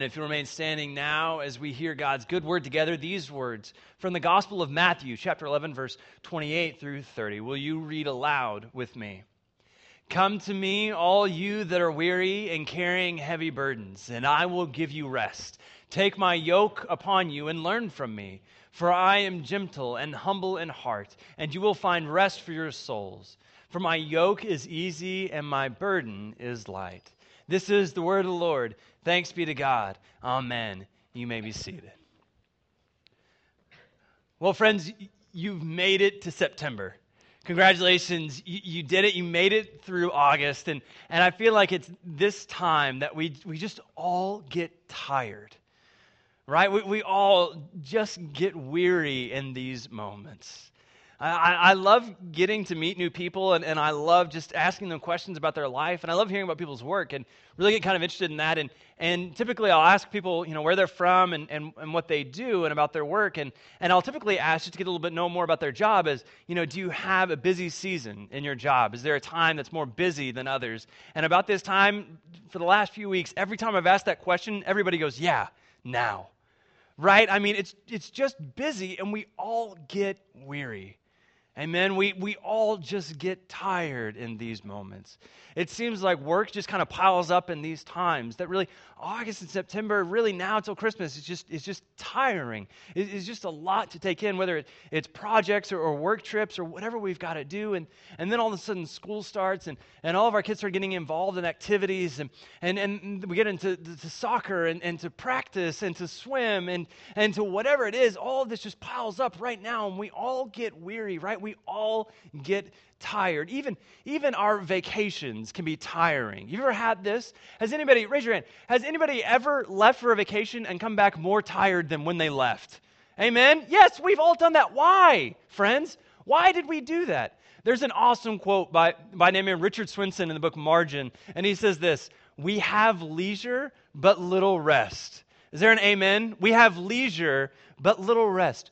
And if you remain standing now as we hear God's good word together, these words from the Gospel of Matthew, chapter 11, verse 28 through 30. Will you read aloud with me? Come to me, all you that are weary and carrying heavy burdens, and I will give you rest. Take my yoke upon you and learn from me, for I am gentle and humble in heart, and you will find rest for your souls. For my yoke is easy and my burden is light. This is the word of the Lord. Thanks be to God. Amen. You may be seated. Well, friends, you've made it to September. Congratulations, you, you, did it. You made it through August. And, and I feel like it's this time that we, we just all get tired, right? We, we all just get weary in these moments. I, I love getting to meet new people and, and I love just asking them questions about their life and I love hearing about people's work and really get kind of interested in that. And, and typically I'll ask people, you know, where they're from and, and, and what they do and about their work. And, and I'll typically ask just to get a little bit know more about their job is, you know, do you have a busy season in your job? Is there a time that's more busy than others? And about this time, for the last few weeks, every time I've asked that question, everybody goes, yeah, now. Right? I mean, it's, it's just busy and we all get weary. Amen. We, we all just get tired in these moments. It seems like work just kind of piles up in these times that really, August and September, really now until Christmas, it's just, it's just tiring. it's just a lot to take in, whether it's projects or, or work trips or whatever we've got to do. And, and then all of a sudden school starts and, and all of our kids are getting involved in activities and, and, and we get into to soccer and, and to practice and to swim and, and to whatever it is. All of this just piles up right now and we all get weary, right? We all get tired. Even, even our vacations can be tiring. You ever had this? Has anybody, raise your hand, has anybody ever left for a vacation and come back more tired than when they left? Amen? Yes, we've all done that. Why, friends? Why did we do that? There's an awesome quote by, by name Richard Swenson in the book Margin, and he says this We have leisure, but little rest. Is there an amen? We have leisure, but little rest.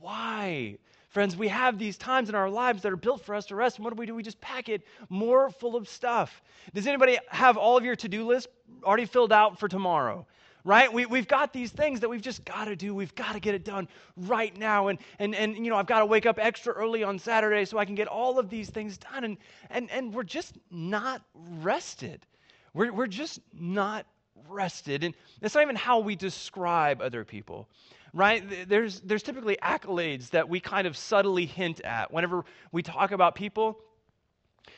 Why? Friends, we have these times in our lives that are built for us to rest. And what do we do? We just pack it more full of stuff. Does anybody have all of your to do list already filled out for tomorrow? right? We, we've got these things that we've just got to do. We've got to get it done right now. And, and, and, you know, I've got to wake up extra early on Saturday so I can get all of these things done. And, and, and we're just not rested. We're, we're just not rested. And that's not even how we describe other people right? There's, there's typically accolades that we kind of subtly hint at whenever we talk about people.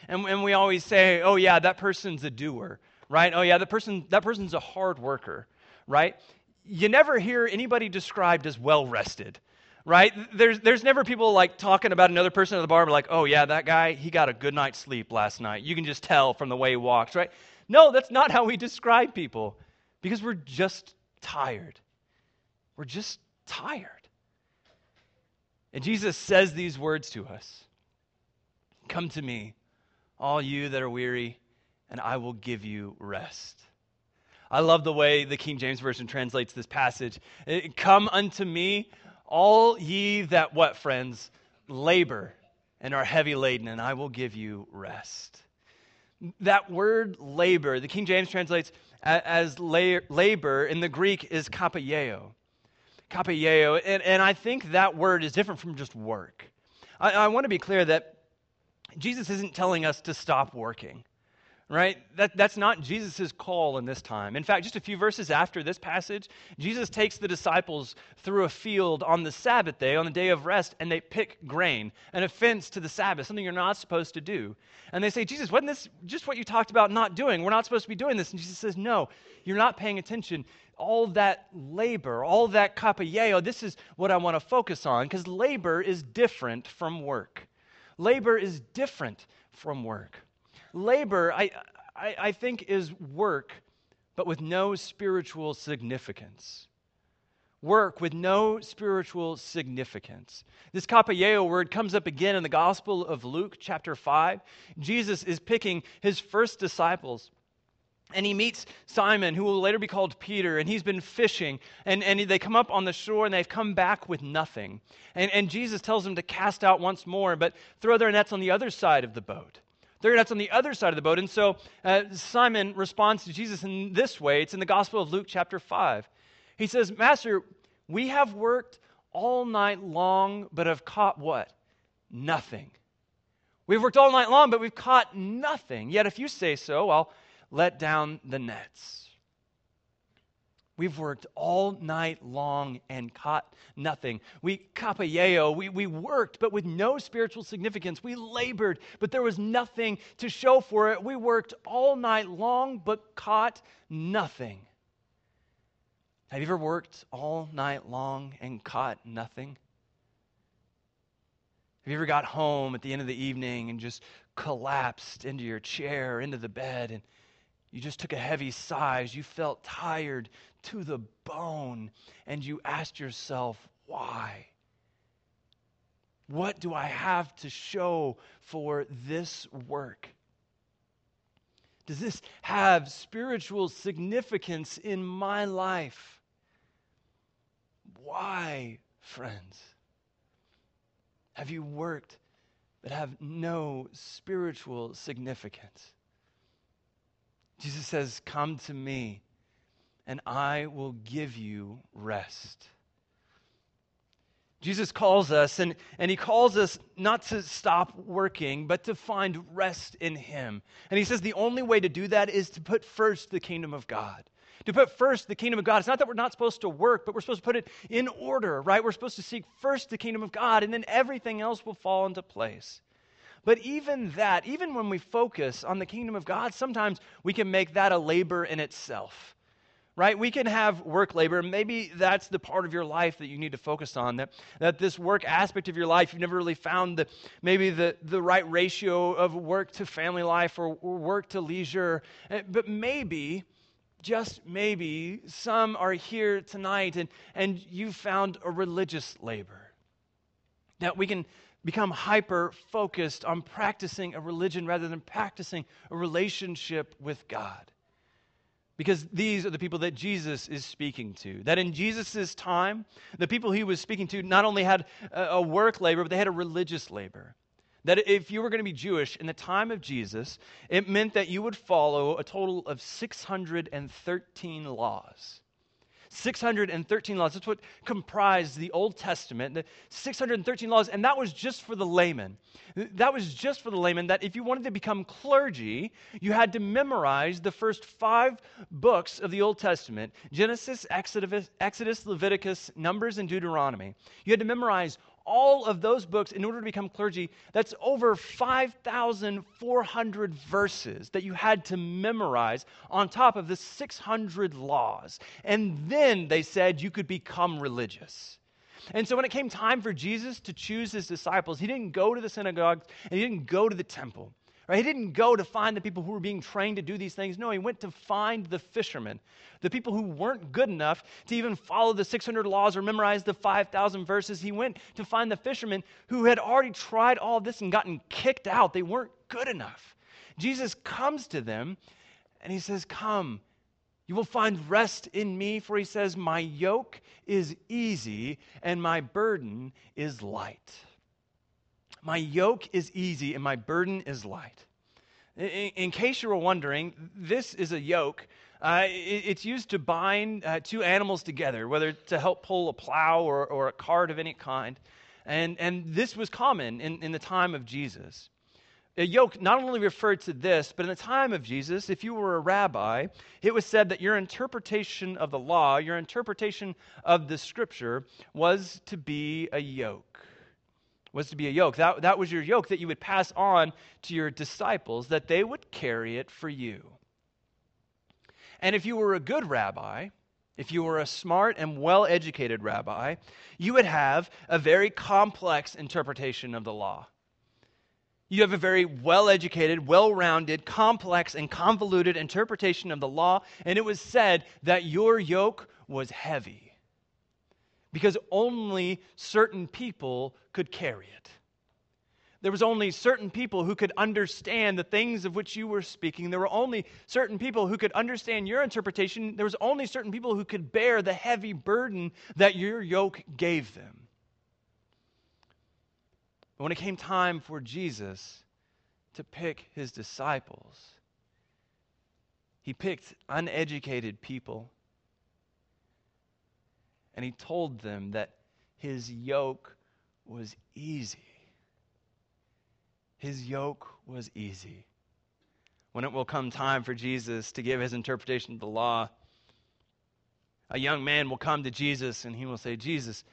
And, and we always say, oh, yeah, that person's a doer, right? Oh, yeah, that, person, that person's a hard worker, right? You never hear anybody described as well rested right? There's, there's never people like talking about another person at the bar, like, oh, yeah, that guy, he got a good night's sleep last night. You can just tell from the way he walks, right? No, that's not how we describe people because we're just tired. We're just tired. And Jesus says these words to us Come to me, all you that are weary, and I will give you rest. I love the way the King James Version translates this passage. Eh, come unto me, all ye that, what, friends? Labor and are heavy laden, and I will give you rest. That word labor, the King James translates as labor in the Greek is kapaieo kapaieo. And, and I think that word is different from just work. I, I want to be clear that Jesus isn't telling us to stop working right? That, that's not Jesus' call in this time. In fact, just a few verses after this passage, Jesus takes the disciples through a field on the Sabbath day, on the day of rest, and they pick grain, an offense to the Sabbath, something you're not supposed to do. And they say, Jesus, wasn't this just what you talked about not doing? We're not supposed to be doing this. And Jesus says, No, you're not paying attention all that labor, all that kapaieo, this is what I want to focus on because labor is different from work. Labor is different from work. Labor, I, I, I think, is work, but with no spiritual significance. Work with no spiritual significance. This kapaieo word comes up again in the Gospel of Luke, chapter 5. Jesus is picking his first disciples and he meets Simon, who will later be called Peter, and he's been fishing. And, and they come up on the shore and they've come back with nothing. And, and Jesus tells them to cast out once more, but throw their nets on the other side of the boat. They're that's on the other side of the boat. And so uh, Simon responds to Jesus in this way. It's in the Gospel of Luke, chapter 5. He says, Master, we have worked all night long, but have caught what? Nothing. We've worked all night long, but we've caught nothing. Yet if you say so, I'll let down the nets. We've worked all night long and caught nothing. We kapaieo, we, we worked, but with no spiritual significance. We labored, but there was nothing to show for it. We worked all night long, but caught nothing. Have you ever worked all night long and caught nothing? Have you ever got home at the end of the evening and just collapsed into your chair, into the bed, and you just took a heavy sigh you felt tired to the bone and you asked yourself, why? What do I have to show for this work? Does this have spiritual significance in my life? Why, friends? Have you worked but have no spiritual significance? Jesus says, Come to me, and I will give you rest. Jesus calls us, and, and he calls us not to stop working, but to find rest in him. And he says the only way to do that is to put first the kingdom of God. To put first the kingdom of God. It's not that we're not supposed to work, but we're supposed to put it in order, right? We're supposed to seek first the kingdom of God, and then everything else will fall into place. But even that, even when we focus on the kingdom of God, sometimes we can make that a labor in itself. Right? We can have work labor. Maybe that's the part of your life that you need to focus on. That, that this work aspect of your life, you've never really found the, maybe the, the right ratio of work to family life or, or work to leisure. Eh, but maybe, just maybe, some are here tonight and, and you found a religious labor. That we can become hyper focused on practicing a religion rather than practicing a relationship with God. Because these are the people that Jesus is speaking to. That in Jesus' time, the people he was speaking to not only had a work labor, but they had a religious labor. That if you were going to be Jewish in the time of Jesus, it meant that you would follow a total of 613 laws. 613 laws. That's what comprised the Old Testament, the 613 laws, and that was just for the layman. That was just for the layman, that if you wanted to become clergy, you had to memorize the first five books of the Old Testament Genesis, Exodus, Exodus Leviticus, Numbers, and Deuteronomy. You had to memorize all of those books in order to become clergy, that's over 5,400 verses that you had to memorize on top of the 600 laws. And then they said you could become religious. And so when it came time for Jesus to choose his disciples, he didn't go to the synagogues and he didn't go to the temple. Right? He didn't go to find the people who were being trained to do these things. No, he went to find the fishermen, the people who weren't good enough to even follow the 600 laws or memorize the 5,000 verses. He went to find the fishermen who had already tried all this and gotten kicked out. They weren't good enough. Jesus comes to them and he says, Come, you will find rest in me, for he says, My yoke is easy and my burden is light. My yoke is easy and my burden is light. In, in case you were wondering, this is a yoke. Uh, it, it's used to bind uh, two animals together, whether to help pull a plow or, or a cart of any kind. And, and this was common in, in the time of Jesus. A yoke not only referred to this, but in the time of Jesus, if you were a rabbi, it was said that your interpretation of the law, your interpretation of the scripture, was to be a yoke was to be a yoke. That, that was your yoke that you would pass on to your disciples, that they would carry it for you. And if you were a good rabbi, if you were a smart and well educated rabbi, you would have a very complex interpretation of the law. You have a very well educated, well rounded, complex, and convoluted interpretation of the law, and it was said that your yoke was heavy because only certain people could carry it. There was only certain people who could understand the things of which you were speaking. There were only certain people who could understand your interpretation. There was only certain people who could bear the heavy burden that your yoke gave them. But when it came time for Jesus to pick his disciples. He picked uneducated people. And he told them that his yoke was easy. His yoke was easy. When it will come time for Jesus to give his interpretation of the law, a young man will come to Jesus and he will say, Jesus,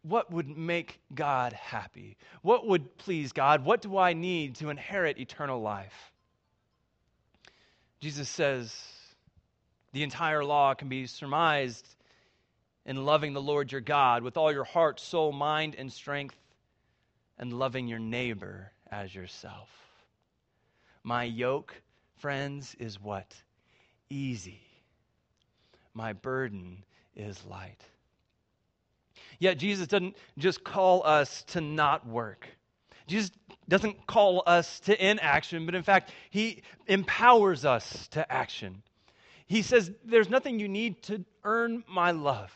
what would make God happy? What would please God? What do I need to inherit eternal life? Jesus says the entire law can be surmised in loving the Lord your God with all your heart, soul, mind, and strength, and loving your neighbor as yourself. My yoke, friends, is what? Easy. My burden is light. Yet Jesus doesn't just call us to not work. Jesus doesn't call us to inaction, but in fact, he empowers us to action. He says, There's nothing you need to earn my love.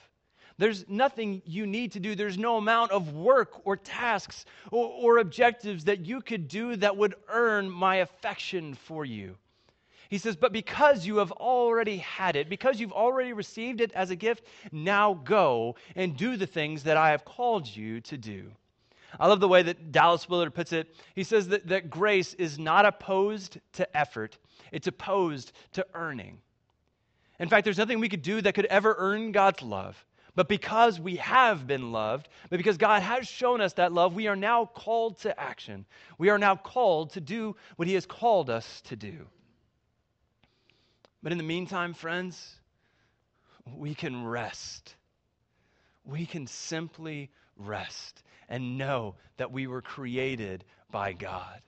There's nothing you need to do. There's no amount of work or tasks or, or objectives that you could do that would earn my affection for you. He says, But because you have already had it, because you've already received it as a gift, now go and do the things that I have called you to do. I love the way that Dallas Willard puts it. He says that, that grace is not opposed to effort, it's opposed to earning. In fact, there's nothing we could do that could ever earn God's love. But because we have been loved, but because God has shown us that love, we are now called to action. We are now called to do what He has called us to do. But in the meantime, friends, we can rest. We can simply rest and know that we were created by God.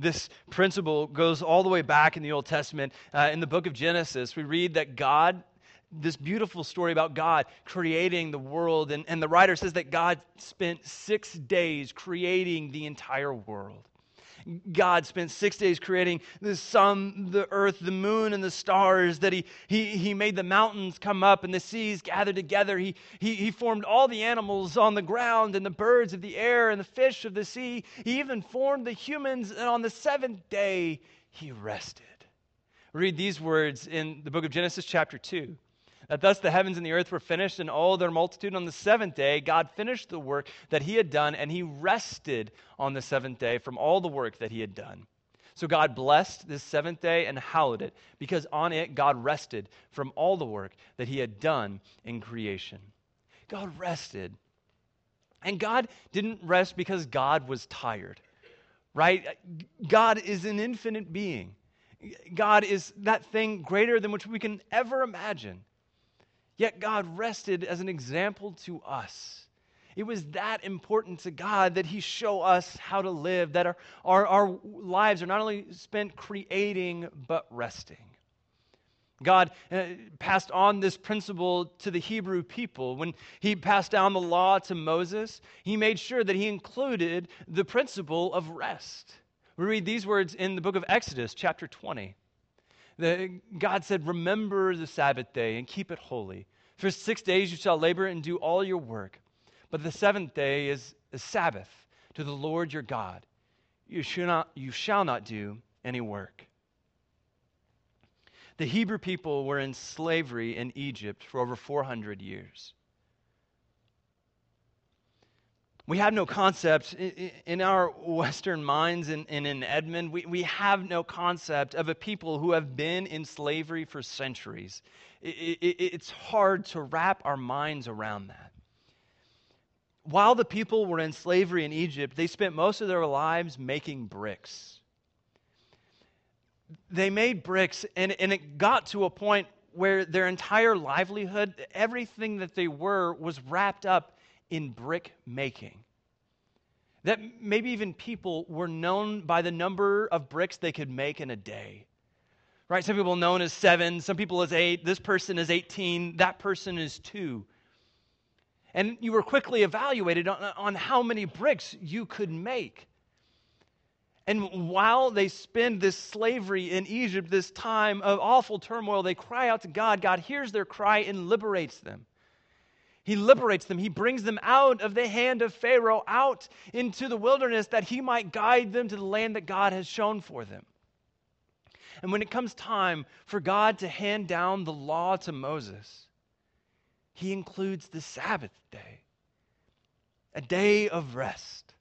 This principle goes all the way back in the Old Testament. Uh, in the book of Genesis, we read that God, this beautiful story about God creating the world, and, and the writer says that God spent six days creating the entire world. God spent six days creating the sun, the earth, the moon, and the stars, that he, he, he made the mountains come up and the seas gather together. He, he, he formed all the animals on the ground and the birds of the air and the fish of the sea. He even formed the humans, and on the seventh day, he rested. Read these words in the book of Genesis, chapter 2 that thus the heavens and the earth were finished and all their multitude on the seventh day god finished the work that he had done and he rested on the seventh day from all the work that he had done. So god blessed this seventh day and hallowed it because on it god rested from all the work that he had done in creation. God rested. And god didn't rest because god was tired right? God is an infinite being. God is that thing greater than which we can ever imagine. Yet God rested as an example to us. It was that important to God that He show us how to live, that our, our, our lives are not only spent creating, but resting. God uh, passed on this principle to the Hebrew people. When he passed down the law to Moses, he made sure that he included the principle of rest. We read these words in the book of Exodus, chapter 20. The, God said, Remember the Sabbath day and keep it holy. For six days you shall labor and do all your work. But the seventh day is a Sabbath to the Lord your God. You shall not, you shall not do any work. The Hebrew people were in slavery in Egypt for over 400 years. We have no concept in our Western minds and in Edmond, we, have no concept of a people who have been in slavery for centuries. It, it, it's hard to wrap our minds around that. While the people were in slavery in Egypt, they spent most of their lives making bricks. They made bricks, and, and it got to a point where their entire livelihood, everything that they were, was wrapped up in brick making. That maybe even people were known by the number of bricks they could make in a day. Right? Some people known as seven, some people as eight, this person is 18, that person is two. And you were quickly evaluated on, on how many bricks you could make. And while they spend this slavery in Egypt, this time of awful turmoil, they cry out to God. God hears their cry and liberates them. He liberates them. He brings them out of the hand of Pharaoh, out into the wilderness, that he might guide them to the land that God has shown for them. And when it comes time for God to hand down the law to Moses, he includes the Sabbath day, a day of rest.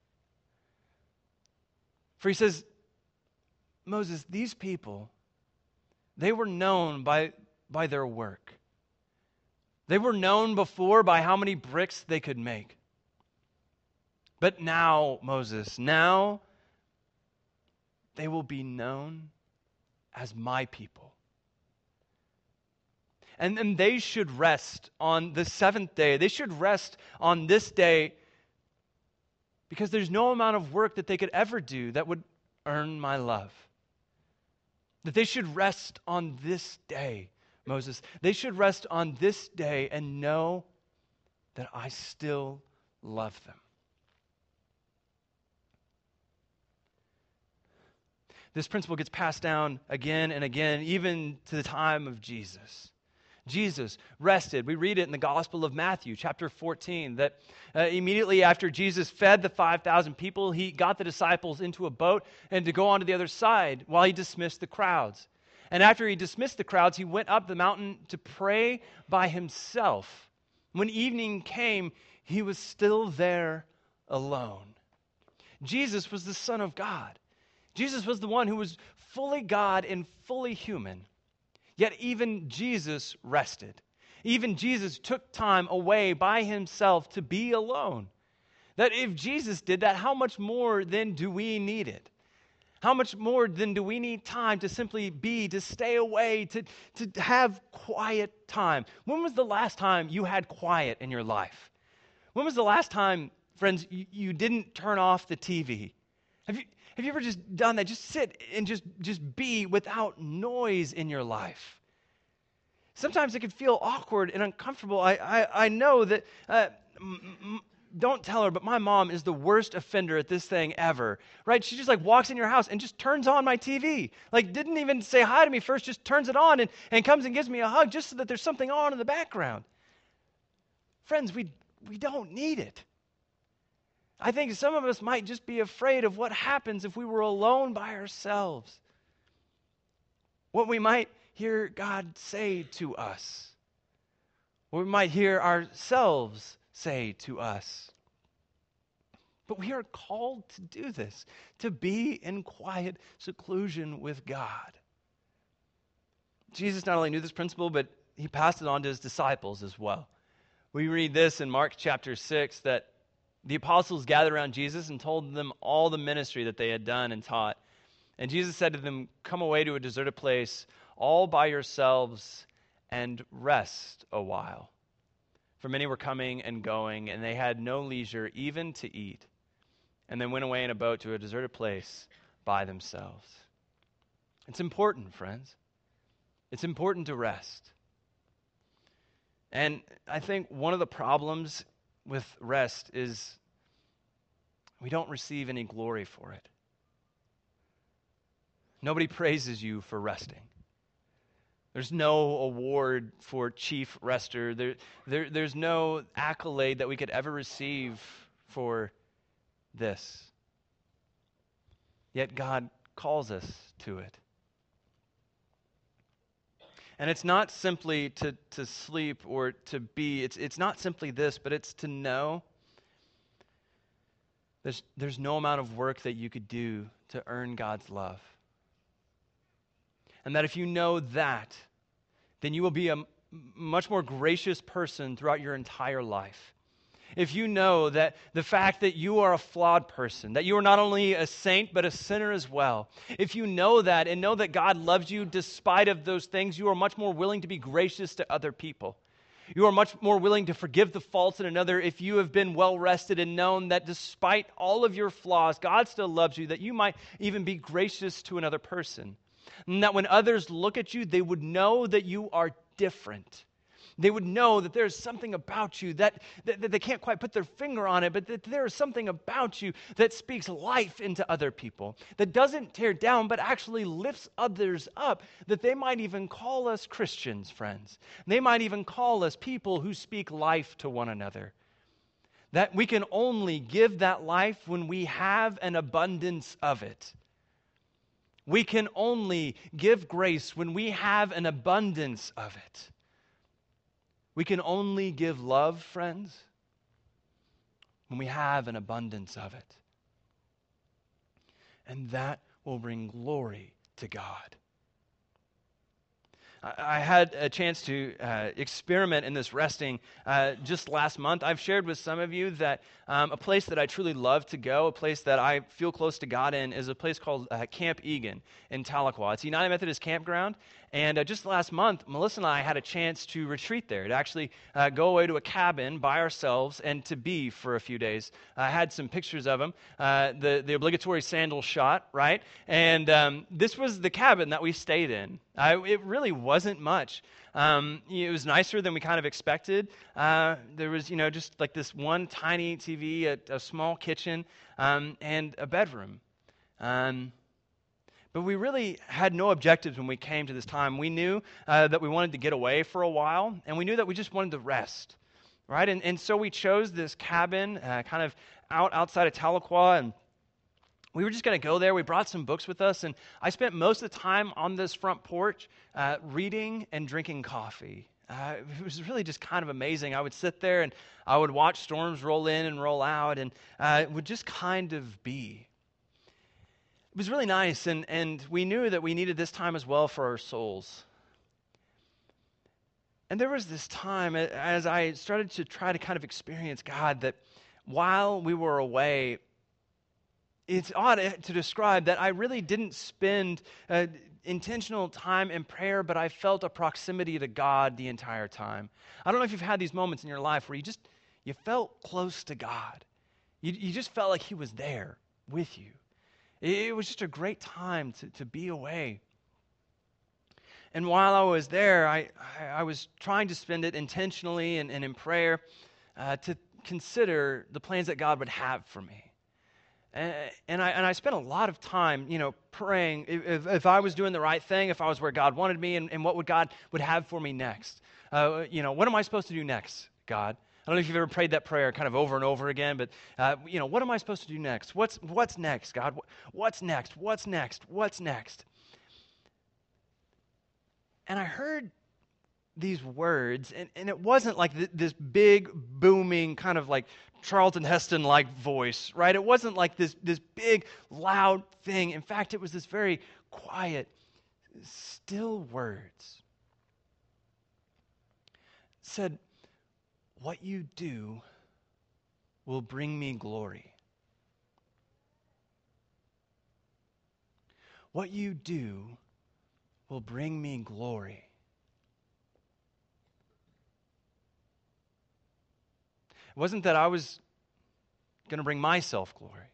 For he says, Moses, these people, they were known by, by their work. They were known before by how many bricks they could make. But now, Moses, now they will be known as my people. And, and they should rest on the seventh day. They should rest on this day because there's no amount of work that they could ever do that would earn my love. That they should rest on this day Moses. They should rest on this day and know that I still love them. This principle gets passed down again and again, even to the time of Jesus. Jesus rested. We read it in the Gospel of Matthew, chapter 14, that uh, immediately after Jesus fed the 5,000 people, he got the disciples into a boat and to go on to the other side while he dismissed the crowds. And after he dismissed the crowds, he went up the mountain to pray by himself. When evening came, he was still there alone. Jesus was the Son of God. Jesus was the one who was fully God and fully human. Yet even Jesus rested. Even Jesus took time away by himself to be alone. That if Jesus did that, how much more then do we need it? How much more then do we need time to simply be, to stay away, to, to have quiet time? When was the last time you had quiet in your life? When was the last time, friends, you, you didn't turn off the TV? Have you, have you ever just done that? Just sit and just, just be without noise in your life. Sometimes it can feel awkward and uncomfortable. I, I, I know that uh, m- don't tell her, but my mom is the worst offender at this thing ever, right? She just like walks in your house and just turns on my TV. Like, didn't even say hi to me first, just turns it on and, and comes and gives me a hug just so that there's something on in the background. Friends, we, we don't need it. I think some of us might just be afraid of what happens if we were alone by ourselves. What we might hear God say to us. What we might hear ourselves say to us. But we are called to do this, to be in quiet seclusion with God. Jesus not only knew this principle, but he passed it on to his disciples as well. We read this in Mark chapter 6 that the apostles gathered around Jesus and told them all the ministry that they had done and taught. And Jesus said to them, Come away to a deserted place all by yourselves and rest a while for many were coming and going, and they had no leisure even to eat. And they went away in a boat to a deserted place by themselves. It's important, friends. It's important to rest. And I think one of the problems with rest is we don't receive any glory for it. Nobody praises you for resting. There's no award for chief rester. There, there, there's no accolade that we could ever receive for this. Yet God calls us to it. And it's not simply to, to sleep or to be, it's, it's not simply this, but it's to know there's, there's no amount of work that you could do to earn God's love. And that if you know that, then you will be a much more gracious person throughout your entire life. If you know that the fact that you are a flawed person, that you are not only a saint but a sinner as well, if you know that and know that God loves you despite of those things, you are much more willing to be gracious to other people. You are much more willing to forgive the faults in another if you have been well rested and known that despite all of your flaws, God still loves you, that you might even be gracious to another person. And that when others look at you, they would know that you are different. they would know that there's something about you that, that, that they can't quite put their finger on it, but that there is something about you that speaks life into other people, that doesn't tear down, but actually lifts others up, that they might even call us Christians, friends. They might even call us people who speak life to one another. That we can only give that life when we have an abundance of it. We can only give grace when we have an abundance of it. We can only give love, friends, when we have an abundance of it. And that will bring glory to God. I had a chance to uh, experiment in this resting uh, just last month. I've shared with some of you that um, a place that I truly love to go, a place that I feel close to God in, is a place called uh, Camp Egan in Tahlequah. It's a United Methodist campground, and uh, just last month, Melissa and I had a chance to retreat there, to actually uh, go away to a cabin by ourselves and to be for a few days. I had some pictures of them, uh, the, the obligatory sandal shot, right? And um, this was the cabin that we stayed in. I, it really wasn't much. Um, it was nicer than we kind of expected. Uh, there was, you know, just like this one tiny TV, a, a small kitchen, um, and a bedroom. Um, but we really had no objectives when we came to this time. We knew uh, that we wanted to get away for a while, and we knew that we just wanted to rest, right? And, and so we chose this cabin uh, kind of out outside of Tahlequah, and we were just going to go there. We brought some books with us, and I spent most of the time on this front porch uh, reading and drinking coffee. Uh, it was really just kind of amazing. I would sit there and I would watch storms roll in and roll out, and uh, it would just kind of be it was really nice, and, and we knew that we needed this time as well for our souls. And there was this time as I started to try to kind of experience God that while we were away, it's odd to describe that I really didn't spend uh, intentional time in prayer, but I felt a proximity to God the entire time. I don't know if you've had these moments in your life where you just you felt close to God. You, you just felt like He was there with you. It was just a great time to, to be away. And while I was there, I, I, was trying to spend it intentionally and, and in prayer uh, to consider the plans that God would have for me. And, and, I, and I spent a lot of time, you know, praying if, if I was doing the right thing, if I was where God wanted me, and, and what would God would have for me next. Uh, you know, what am I supposed to do next, God? I don't know if you've ever prayed that prayer kind of over and over again, but uh, you know, what am I supposed to do next? What's what's next, God? What's next? What's next? What's next? And I heard these words, and, and it wasn't like th- this big, booming, kind of like Charlton Heston like voice, right? It wasn't like this, this big, loud thing. In fact, it was this very quiet, still words. Said, what you do will bring me glory. What you do will bring me glory. It wasn't that I was going to bring myself glory.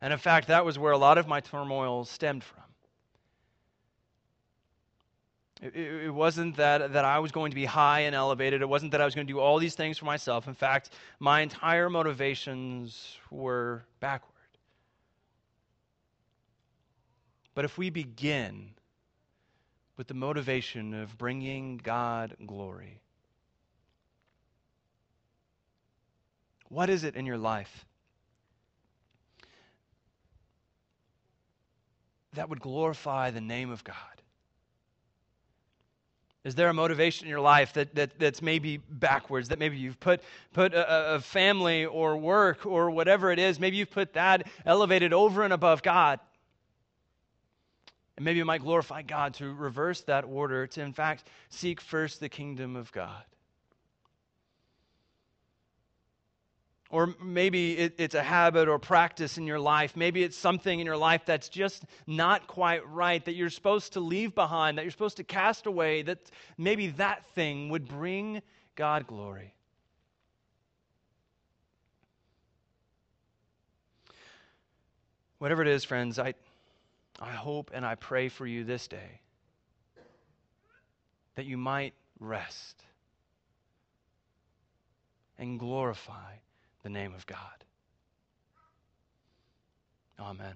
And in fact, that was where a lot of my turmoil stemmed from. It, it, wasn't that, that I was going to be high and elevated. It wasn't that I was going to do all these things for myself. In fact, my entire motivations were backward. But if we begin with the motivation of bringing God glory, what is it in your life that would glorify the name of God? Is there a motivation in your life that, that, that's maybe backwards, that maybe you've put, put a, a family or work or whatever it is, maybe you've put that elevated over and above God? And maybe it might glorify God to reverse that order, to in fact seek first the kingdom of God. Or maybe it, it's a habit or practice in your life. Maybe it's something in your life that's just not quite right, that you're supposed to leave behind, that you're supposed to cast away, that maybe that thing would bring God glory. Whatever it is, friends, I, I hope and I pray for you this day that you might rest and glorify the name of God. Amen.